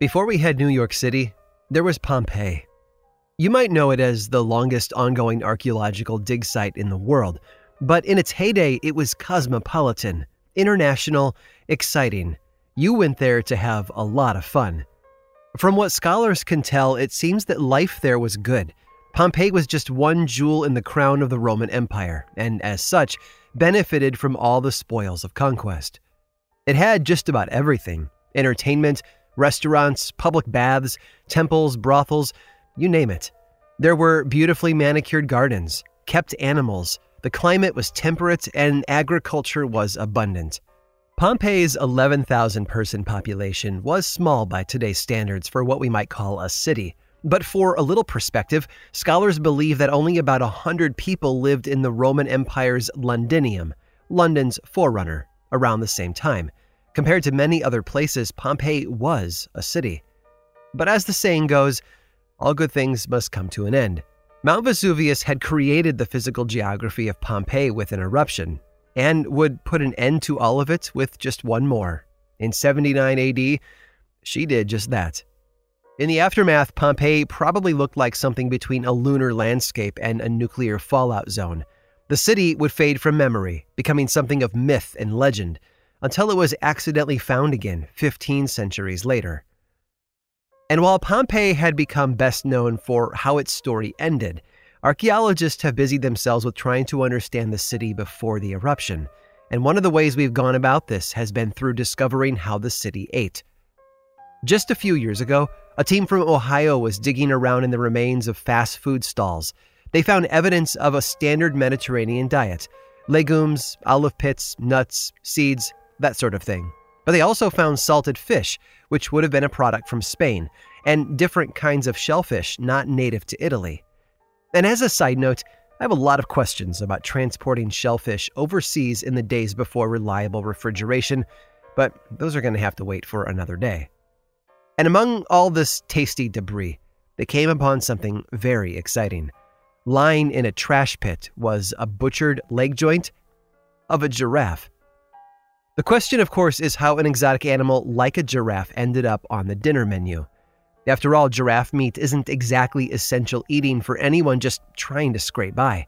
Before we had New York City, there was Pompeii. You might know it as the longest ongoing archaeological dig site in the world, but in its heyday, it was cosmopolitan, international, exciting. You went there to have a lot of fun. From what scholars can tell, it seems that life there was good. Pompeii was just one jewel in the crown of the Roman Empire, and as such, benefited from all the spoils of conquest. It had just about everything entertainment, restaurants, public baths, temples, brothels, you name it. There were beautifully manicured gardens, kept animals, the climate was temperate, and agriculture was abundant. Pompeii's 11,000 person population was small by today's standards for what we might call a city. But for a little perspective, scholars believe that only about 100 people lived in the Roman Empire's Londinium, London's forerunner, around the same time. Compared to many other places, Pompeii was a city. But as the saying goes, all good things must come to an end. Mount Vesuvius had created the physical geography of Pompeii with an eruption, and would put an end to all of it with just one more. In 79 AD, she did just that. In the aftermath, Pompeii probably looked like something between a lunar landscape and a nuclear fallout zone. The city would fade from memory, becoming something of myth and legend, until it was accidentally found again 15 centuries later. And while Pompeii had become best known for how its story ended, archaeologists have busied themselves with trying to understand the city before the eruption. And one of the ways we've gone about this has been through discovering how the city ate. Just a few years ago, a team from Ohio was digging around in the remains of fast food stalls. They found evidence of a standard Mediterranean diet legumes, olive pits, nuts, seeds, that sort of thing. But they also found salted fish, which would have been a product from Spain, and different kinds of shellfish not native to Italy. And as a side note, I have a lot of questions about transporting shellfish overseas in the days before reliable refrigeration, but those are going to have to wait for another day. And among all this tasty debris, they came upon something very exciting. Lying in a trash pit was a butchered leg joint of a giraffe. The question, of course, is how an exotic animal like a giraffe ended up on the dinner menu. After all, giraffe meat isn't exactly essential eating for anyone just trying to scrape by.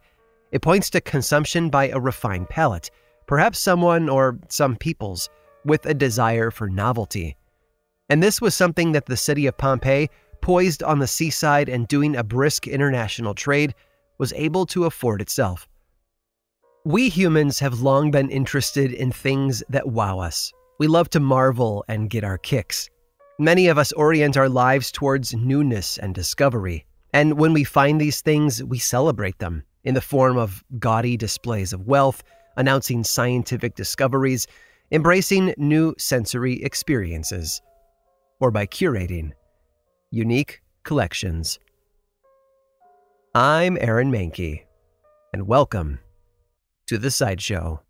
It points to consumption by a refined palate, perhaps someone or some peoples, with a desire for novelty. And this was something that the city of Pompeii, poised on the seaside and doing a brisk international trade, was able to afford itself. We humans have long been interested in things that wow us. We love to marvel and get our kicks. Many of us orient our lives towards newness and discovery. And when we find these things, we celebrate them in the form of gaudy displays of wealth, announcing scientific discoveries, embracing new sensory experiences, or by curating unique collections. I'm Aaron Mahnke, and welcome to the sideshow.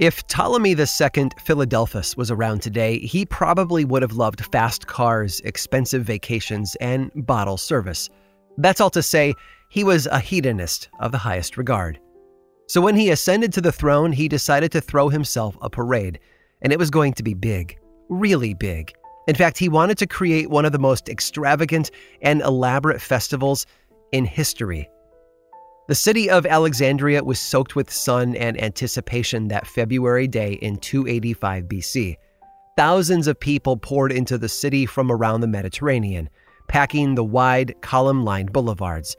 If Ptolemy II Philadelphus was around today, he probably would have loved fast cars, expensive vacations, and bottle service. That's all to say, he was a hedonist of the highest regard. So when he ascended to the throne, he decided to throw himself a parade, and it was going to be big really big. In fact, he wanted to create one of the most extravagant and elaborate festivals in history. The city of Alexandria was soaked with sun and anticipation that February day in 285 BC. Thousands of people poured into the city from around the Mediterranean, packing the wide, column lined boulevards.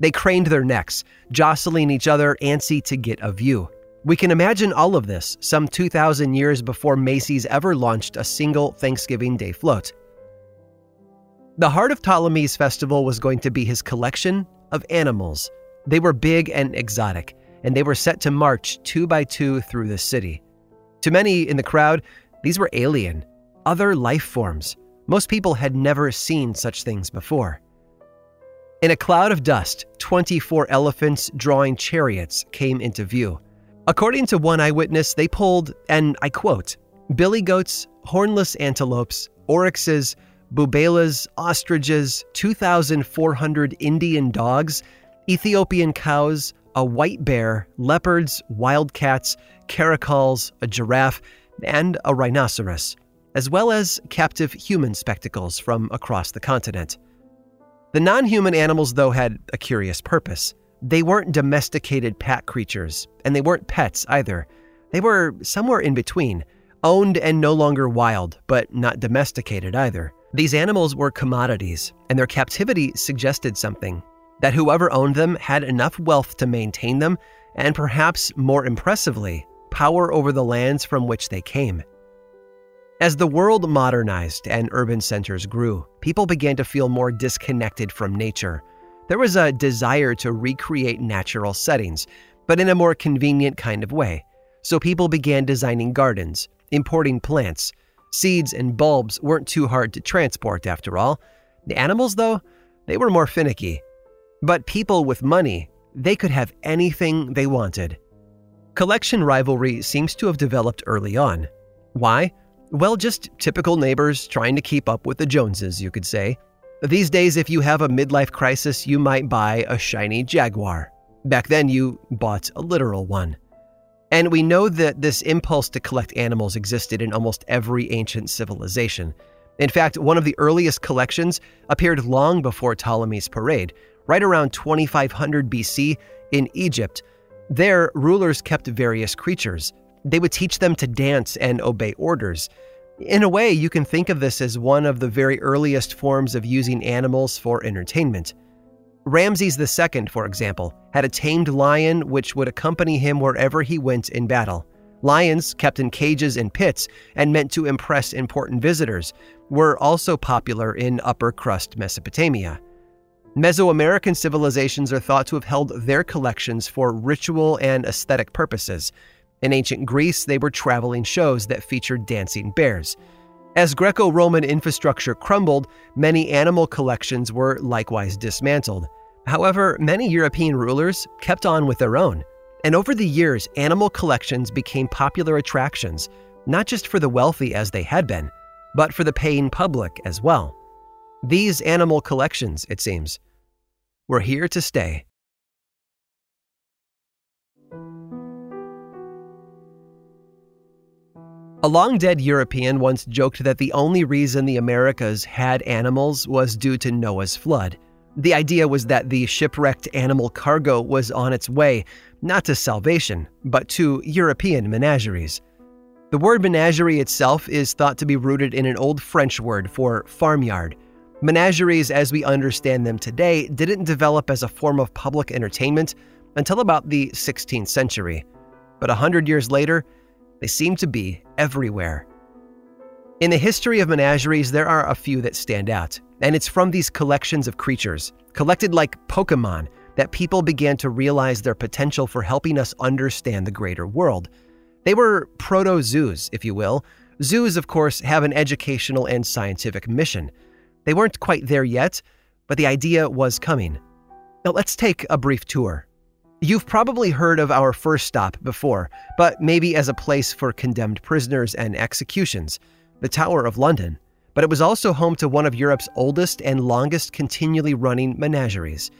They craned their necks, jostling each other, antsy to get a view. We can imagine all of this some 2,000 years before Macy's ever launched a single Thanksgiving Day float. The heart of Ptolemy's festival was going to be his collection of animals. They were big and exotic, and they were set to march two by two through the city. To many in the crowd, these were alien, other life forms. Most people had never seen such things before. In a cloud of dust, 24 elephants drawing chariots came into view. According to one eyewitness, they pulled, and I quote, billy goats, hornless antelopes, oryxes, bubalas, ostriches, 2,400 Indian dogs, Ethiopian cows, a white bear, leopards, wildcats, caracals, a giraffe, and a rhinoceros, as well as captive human spectacles from across the continent. The non human animals, though, had a curious purpose. They weren't domesticated pack creatures, and they weren't pets either. They were somewhere in between, owned and no longer wild, but not domesticated either. These animals were commodities, and their captivity suggested something that whoever owned them had enough wealth to maintain them, and perhaps more impressively, power over the lands from which they came. As the world modernized and urban centers grew, people began to feel more disconnected from nature. There was a desire to recreate natural settings, but in a more convenient kind of way. So people began designing gardens, importing plants. Seeds and bulbs weren't too hard to transport, after all. The animals, though, they were more finicky. But people with money, they could have anything they wanted. Collection rivalry seems to have developed early on. Why? Well, just typical neighbors trying to keep up with the Joneses, you could say. These days, if you have a midlife crisis, you might buy a shiny Jaguar. Back then, you bought a literal one. And we know that this impulse to collect animals existed in almost every ancient civilization. In fact, one of the earliest collections appeared long before Ptolemy's parade, right around 2500 BC in Egypt. There, rulers kept various creatures. They would teach them to dance and obey orders. In a way, you can think of this as one of the very earliest forms of using animals for entertainment. Ramses II, for example, had a tamed lion which would accompany him wherever he went in battle. Lions, kept in cages and pits and meant to impress important visitors, were also popular in upper crust Mesopotamia. Mesoamerican civilizations are thought to have held their collections for ritual and aesthetic purposes. In ancient Greece, they were traveling shows that featured dancing bears. As Greco Roman infrastructure crumbled, many animal collections were likewise dismantled. However, many European rulers kept on with their own. And over the years, animal collections became popular attractions, not just for the wealthy as they had been, but for the paying public as well. These animal collections, it seems, were here to stay. A long dead European once joked that the only reason the Americas had animals was due to Noah's flood. The idea was that the shipwrecked animal cargo was on its way, not to salvation, but to European menageries. The word menagerie itself is thought to be rooted in an old French word for farmyard. Menageries, as we understand them today, didn't develop as a form of public entertainment until about the 16th century. But a hundred years later, they seem to be everywhere. In the history of menageries, there are a few that stand out, and it's from these collections of creatures, collected like Pokemon, that people began to realize their potential for helping us understand the greater world. They were proto zoos, if you will. Zoos, of course, have an educational and scientific mission. They weren't quite there yet, but the idea was coming. Now let's take a brief tour. You've probably heard of our first stop before, but maybe as a place for condemned prisoners and executions, the Tower of London. But it was also home to one of Europe's oldest and longest continually running menageries.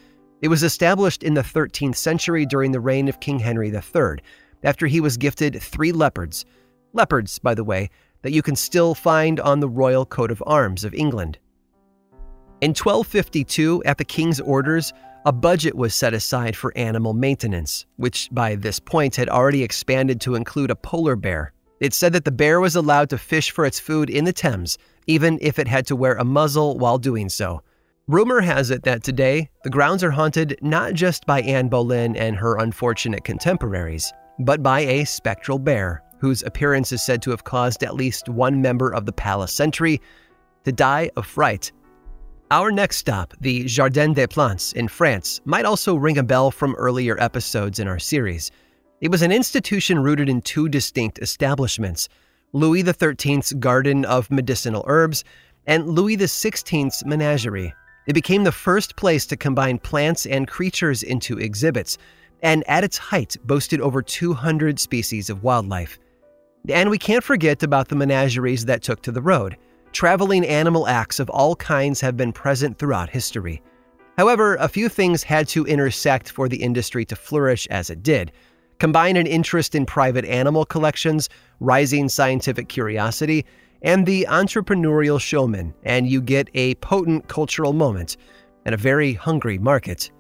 It was established in the 13th century during the reign of King Henry III, after he was gifted three leopards. Leopards, by the way, that you can still find on the royal coat of arms of England. In 1252, at the king's orders, a budget was set aside for animal maintenance, which by this point had already expanded to include a polar bear. It said that the bear was allowed to fish for its food in the Thames, even if it had to wear a muzzle while doing so. Rumor has it that today, the grounds are haunted not just by Anne Boleyn and her unfortunate contemporaries, but by a spectral bear, whose appearance is said to have caused at least one member of the palace sentry to die of fright our next stop, the Jardin des Plantes in France, might also ring a bell from earlier episodes in our series. It was an institution rooted in two distinct establishments Louis XIII's Garden of Medicinal Herbs and Louis XVI's Menagerie. It became the first place to combine plants and creatures into exhibits, and at its height boasted over 200 species of wildlife. And we can't forget about the menageries that took to the road. Traveling animal acts of all kinds have been present throughout history. However, a few things had to intersect for the industry to flourish as it did. Combine an interest in private animal collections, rising scientific curiosity, and the entrepreneurial showman, and you get a potent cultural moment and a very hungry market.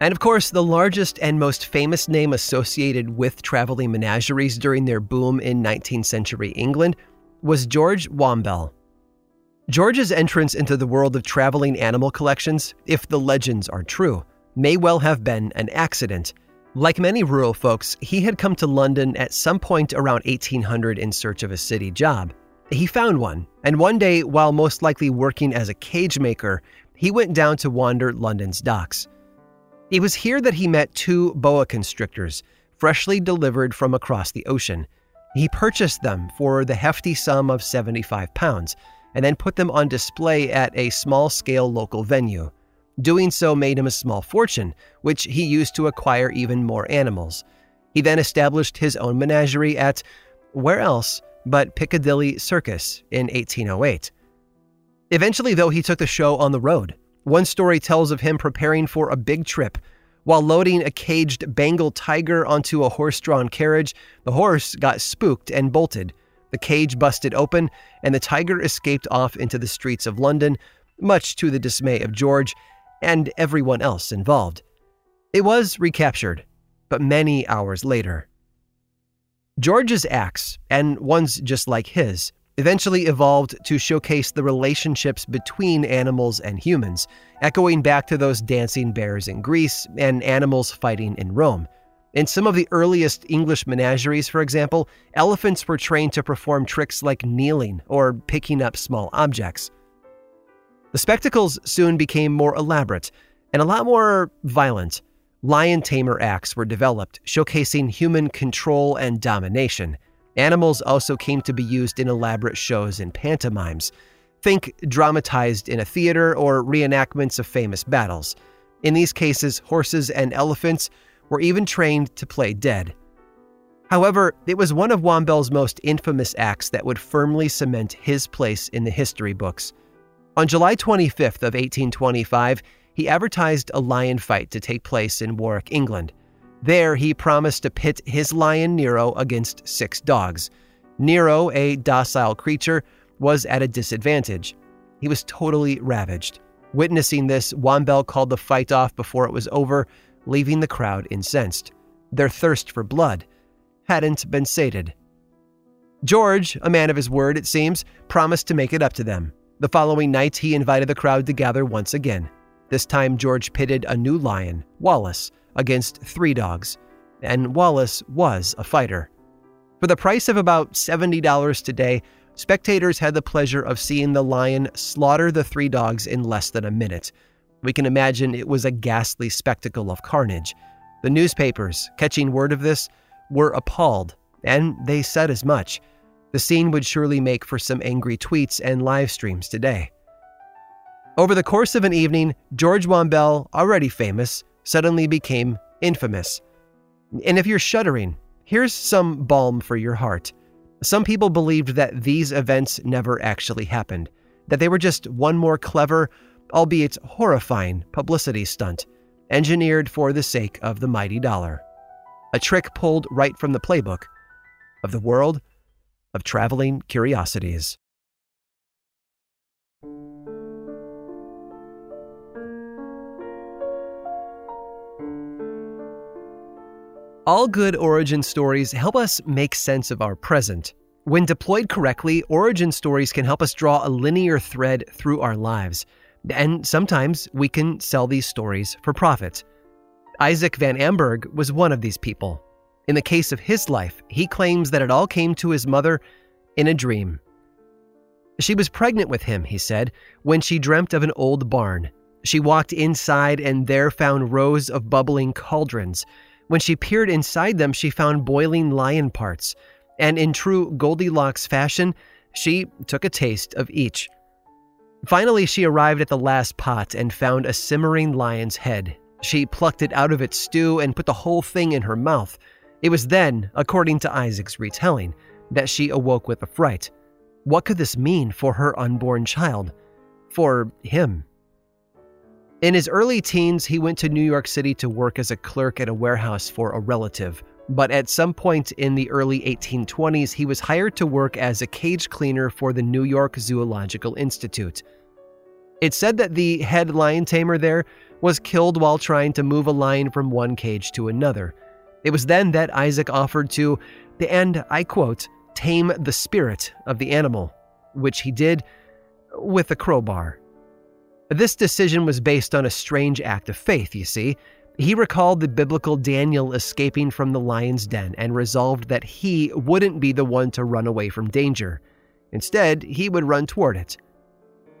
And of course, the largest and most famous name associated with traveling menageries during their boom in 19th century England was George Wombwell. George's entrance into the world of traveling animal collections, if the legends are true, may well have been an accident. Like many rural folks, he had come to London at some point around 1800 in search of a city job. He found one, and one day, while most likely working as a cage maker, he went down to wander London's docks. It was here that he met two boa constrictors, freshly delivered from across the ocean. He purchased them for the hefty sum of 75 pounds and then put them on display at a small scale local venue. Doing so made him a small fortune, which he used to acquire even more animals. He then established his own menagerie at, where else but Piccadilly Circus in 1808. Eventually, though, he took the show on the road. One story tells of him preparing for a big trip. While loading a caged Bengal tiger onto a horse drawn carriage, the horse got spooked and bolted. The cage busted open, and the tiger escaped off into the streets of London, much to the dismay of George and everyone else involved. It was recaptured, but many hours later. George's acts, and ones just like his, eventually evolved to showcase the relationships between animals and humans, echoing back to those dancing bears in Greece and animals fighting in Rome. In some of the earliest English menageries, for example, elephants were trained to perform tricks like kneeling or picking up small objects. The spectacles soon became more elaborate and a lot more violent. Lion tamer acts were developed, showcasing human control and domination. Animals also came to be used in elaborate shows and pantomimes. Think dramatized in a theater or reenactments of famous battles. In these cases, horses and elephants were even trained to play dead. However, it was one of Wombwell's most infamous acts that would firmly cement his place in the history books. On July 25th of 1825, he advertised a lion fight to take place in Warwick, England. There, he promised to pit his lion Nero against six dogs. Nero, a docile creature, was at a disadvantage. He was totally ravaged. Witnessing this, Wombwell called the fight off before it was over, leaving the crowd incensed. Their thirst for blood hadn't been sated. George, a man of his word, it seems, promised to make it up to them. The following night, he invited the crowd to gather once again. This time, George pitted a new lion, Wallace, against three dogs, and Wallace was a fighter. For the price of about $70 today, spectators had the pleasure of seeing the lion slaughter the three dogs in less than a minute. We can imagine it was a ghastly spectacle of carnage. The newspapers, catching word of this, were appalled, and they said as much. The scene would surely make for some angry tweets and live streams today. Over the course of an evening, George Wombwell, already famous, suddenly became infamous. And if you're shuddering, here's some balm for your heart. Some people believed that these events never actually happened, that they were just one more clever, albeit horrifying, publicity stunt, engineered for the sake of the mighty dollar. A trick pulled right from the playbook of the world of traveling curiosities. All good origin stories help us make sense of our present. When deployed correctly, origin stories can help us draw a linear thread through our lives. And sometimes we can sell these stories for profit. Isaac Van Amburgh was one of these people. In the case of his life, he claims that it all came to his mother in a dream. She was pregnant with him, he said, when she dreamt of an old barn. She walked inside and there found rows of bubbling cauldrons. When she peered inside them, she found boiling lion parts, and in true Goldilocks fashion, she took a taste of each. Finally, she arrived at the last pot and found a simmering lion's head. She plucked it out of its stew and put the whole thing in her mouth. It was then, according to Isaac's retelling, that she awoke with a fright. What could this mean for her unborn child? For him? In his early teens, he went to New York City to work as a clerk at a warehouse for a relative. But at some point in the early 1820s, he was hired to work as a cage cleaner for the New York Zoological Institute. It's said that the head lion tamer there was killed while trying to move a lion from one cage to another. It was then that Isaac offered to, and I quote, tame the spirit of the animal, which he did with a crowbar. This decision was based on a strange act of faith, you see. He recalled the biblical Daniel escaping from the lion's den and resolved that he wouldn't be the one to run away from danger. Instead, he would run toward it.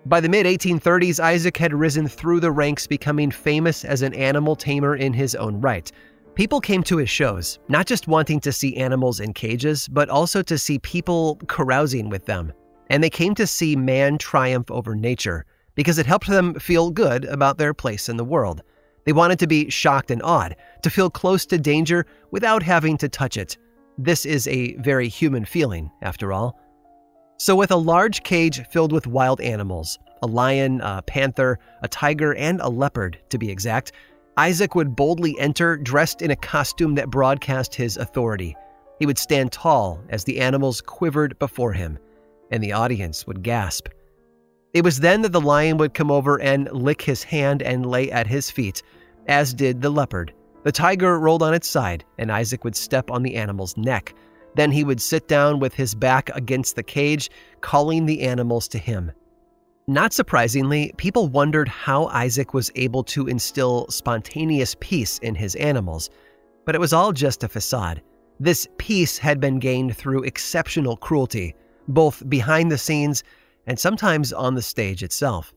By the mid 1830s, Isaac had risen through the ranks, becoming famous as an animal tamer in his own right. People came to his shows, not just wanting to see animals in cages, but also to see people carousing with them. And they came to see man triumph over nature because it helped them feel good about their place in the world. They wanted to be shocked and awed, to feel close to danger without having to touch it. This is a very human feeling, after all. So, with a large cage filled with wild animals a lion, a panther, a tiger, and a leopard, to be exact Isaac would boldly enter dressed in a costume that broadcast his authority. He would stand tall as the animals quivered before him, and the audience would gasp. It was then that the lion would come over and lick his hand and lay at his feet, as did the leopard. The tiger rolled on its side, and Isaac would step on the animal's neck. Then he would sit down with his back against the cage, calling the animals to him. Not surprisingly, people wondered how Isaac was able to instill spontaneous peace in his animals, but it was all just a facade. This peace had been gained through exceptional cruelty, both behind the scenes and sometimes on the stage itself.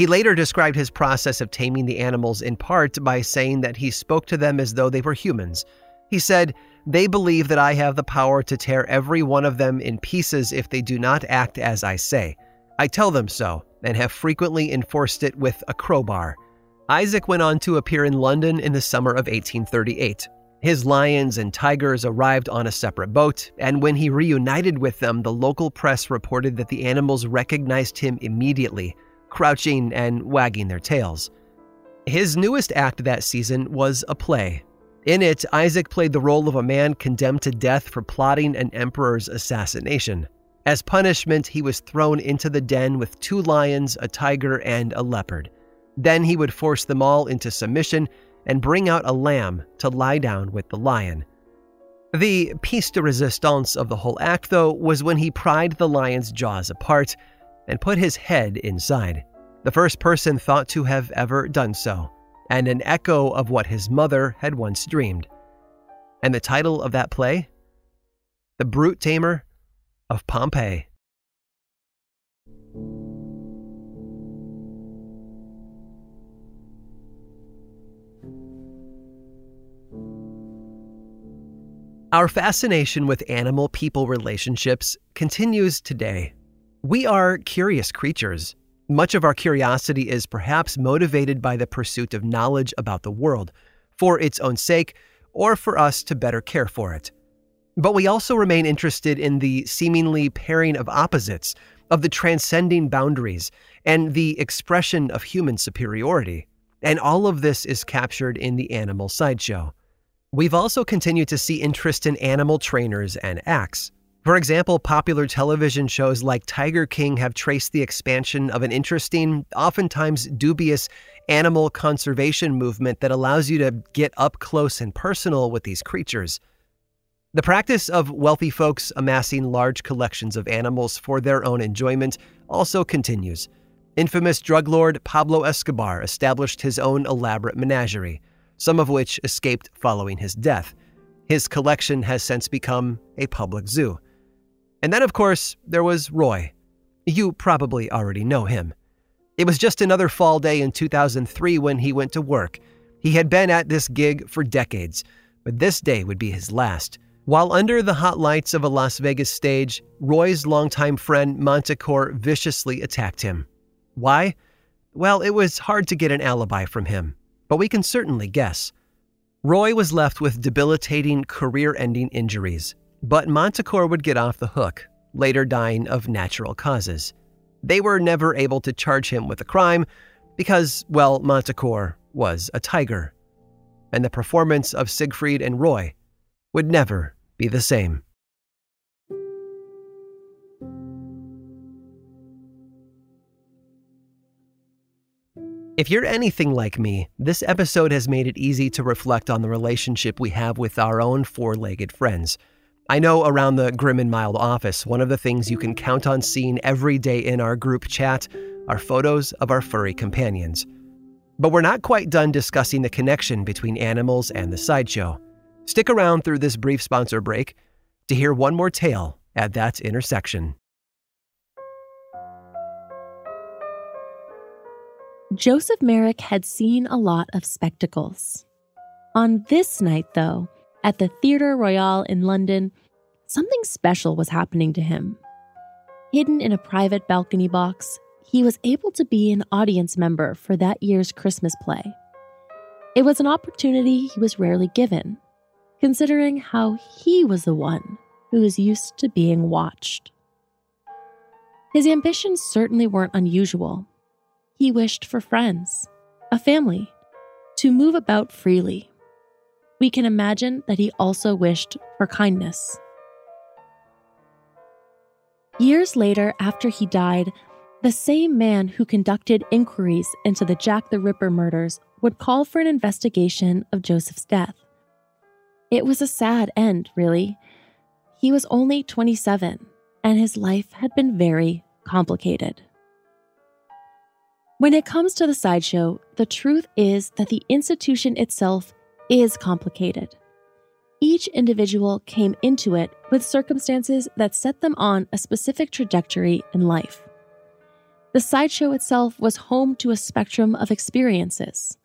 He later described his process of taming the animals in part by saying that he spoke to them as though they were humans. He said, they believe that I have the power to tear every one of them in pieces if they do not act as I say. I tell them so, and have frequently enforced it with a crowbar. Isaac went on to appear in London in the summer of 1838. His lions and tigers arrived on a separate boat, and when he reunited with them, the local press reported that the animals recognized him immediately, crouching and wagging their tails. His newest act that season was a play, in it, Isaac played the role of a man condemned to death for plotting an emperor's assassination. As punishment, he was thrown into the den with two lions, a tiger, and a leopard. Then he would force them all into submission and bring out a lamb to lie down with the lion. The piece de resistance of the whole act, though, was when he pried the lion's jaws apart and put his head inside. The first person thought to have ever done so and an echo of what his mother had once dreamed. And the title of that play? The Brute Tamer of Pompeii. Our fascination with animal people relationships continues today. We are curious creatures much of our curiosity is perhaps motivated by the pursuit of knowledge about the world, for its own sake, or for us to better care for it. But we also remain interested in the seemingly pairing of opposites, of the transcending boundaries, and the expression of human superiority. And all of this is captured in the animal sideshow. We've also continued to see interest in animal trainers and acts. For example, popular television shows like Tiger King have traced the expansion of an interesting, oftentimes dubious, animal conservation movement that allows you to get up close and personal with these creatures. The practice of wealthy folks amassing large collections of animals for their own enjoyment also continues. Infamous drug lord Pablo Escobar established his own elaborate menagerie, some of which escaped following his death. His collection has since become a public zoo. And then, of course, there was Roy. You probably already know him. It was just another fall day in 2003 when he went to work. He had been at this gig for decades, but this day would be his last. While under the hot lights of a Las Vegas stage, Roy's longtime friend Montecore viciously attacked him. Why? Well, it was hard to get an alibi from him, but we can certainly guess. Roy was left with debilitating, career ending injuries but Montecore would get off the hook, later dying of natural causes. They were never able to charge him with a crime because, well, Montecore was a tiger. And the performance of Siegfried and Roy would never be the same. If you're anything like me, this episode has made it easy to reflect on the relationship we have with our own four legged friends. I know around the Grim and Mild office, one of the things you can count on seeing every day in our group chat are photos of our furry companions. But we're not quite done discussing the connection between animals and the sideshow. Stick around through this brief sponsor break to hear one more tale at that intersection. Joseph Merrick had seen a lot of spectacles. On this night, though, at the Theatre Royal in London, something special was happening to him. Hidden in a private balcony box, he was able to be an audience member for that year's Christmas play. It was an opportunity he was rarely given, considering how he was the one who was used to being watched. His ambitions certainly weren't unusual he wished for friends, a family, to move about freely. We can imagine that he also wished for kindness. Years later, after he died, the same man who conducted inquiries into the Jack the Ripper murders would call for an investigation of Joseph's death. It was a sad end, really. He was only 27, and his life had been very complicated. When it comes to the sideshow, the truth is that the institution itself is complicated. Each individual came into it with circumstances that set them on a specific trajectory in life. The sideshow itself was home to a spectrum of experiences.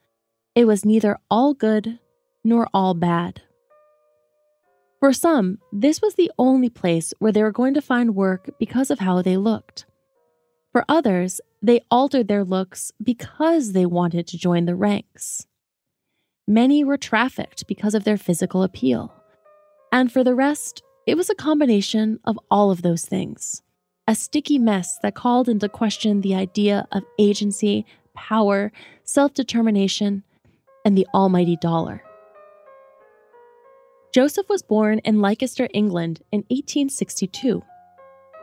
It was neither all good nor all bad. For some, this was the only place where they were going to find work because of how they looked. For others, they altered their looks because they wanted to join the ranks. Many were trafficked because of their physical appeal. And for the rest, it was a combination of all of those things. A sticky mess that called into question the idea of agency, power, self determination, and the almighty dollar. Joseph was born in Leicester, England in 1862.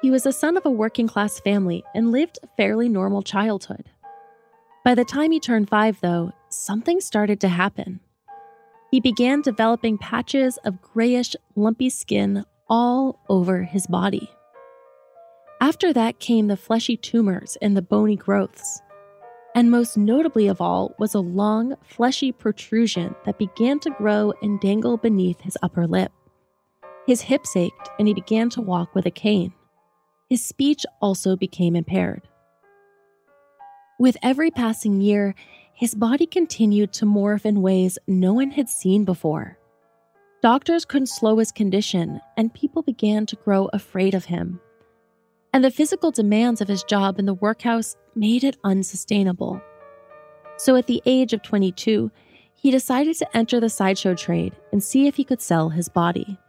He was the son of a working class family and lived a fairly normal childhood. By the time he turned five, though, something started to happen. He began developing patches of grayish, lumpy skin all over his body. After that came the fleshy tumors and the bony growths. And most notably of all was a long, fleshy protrusion that began to grow and dangle beneath his upper lip. His hips ached, and he began to walk with a cane his speech also became impaired. With every passing year, his body continued to morph in ways no one had seen before. Doctors couldn't slow his condition, and people began to grow afraid of him. And the physical demands of his job in the workhouse made it unsustainable. So at the age of 22, he decided to enter the sideshow trade and see if he could sell his body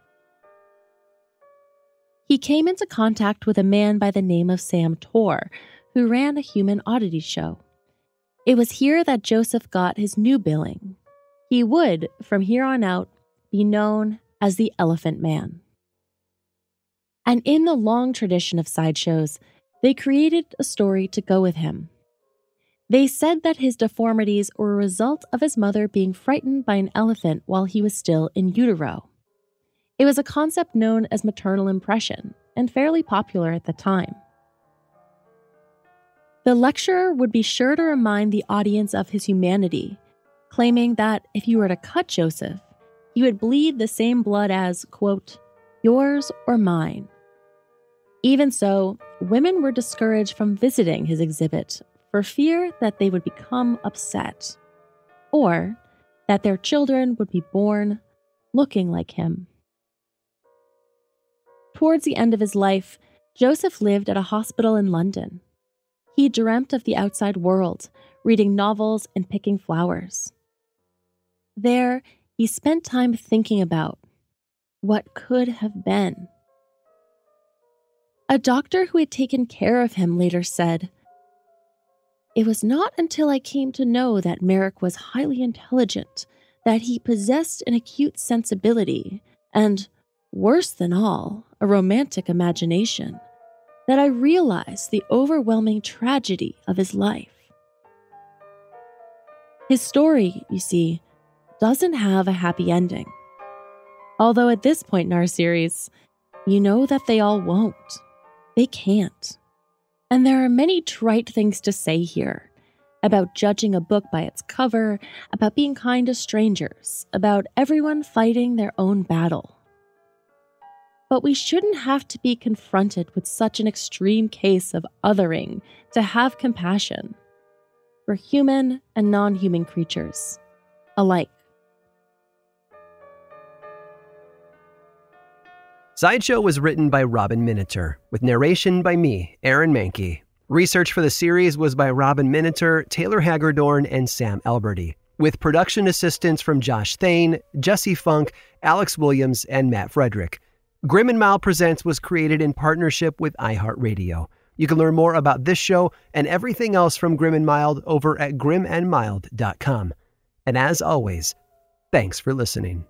he came into contact with a man by the name of Sam Torr, who ran a human oddity show. It was here that Joseph got his new billing. He would, from here on out, be known as the Elephant Man. And in the long tradition of sideshows, they created a story to go with him. They said that his deformities were a result of his mother being frightened by an elephant while he was still in utero. It was a concept known as maternal impression and fairly popular at the time. The lecturer would be sure to remind the audience of his humanity, claiming that if you were to cut Joseph, you would bleed the same blood as, quote, yours or mine. Even so, women were discouraged from visiting his exhibit for fear that they would become upset, or that their children would be born looking like him. Towards the end of his life, Joseph lived at a hospital in London. He dreamt of the outside world, reading novels and picking flowers. There, he spent time thinking about what could have been. A doctor who had taken care of him later said, It was not until I came to know that Merrick was highly intelligent, that he possessed an acute sensibility, and, worse than all, a romantic imagination, that I realized the overwhelming tragedy of his life. His story, you see, doesn't have a happy ending. Although at this point in our series, you know that they all won't. They can't. And there are many trite things to say here about judging a book by its cover, about being kind to strangers, about everyone fighting their own battle. But we shouldn't have to be confronted with such an extreme case of othering to have compassion for human and non human creatures alike. Sideshow was written by Robin Miniter, with narration by me, Aaron Mahnke. Research for the series was by Robin Miniter, Taylor Hagerdorn, and Sam Alberti, with production assistance from Josh Thane, Jesse Funk, Alex Williams, and Matt Frederick. Grim and Mild Presents was created in partnership with iHeartRadio. You can learn more about this show and everything else from Grim and Mild over at grimandmild.com. And as always, thanks for listening.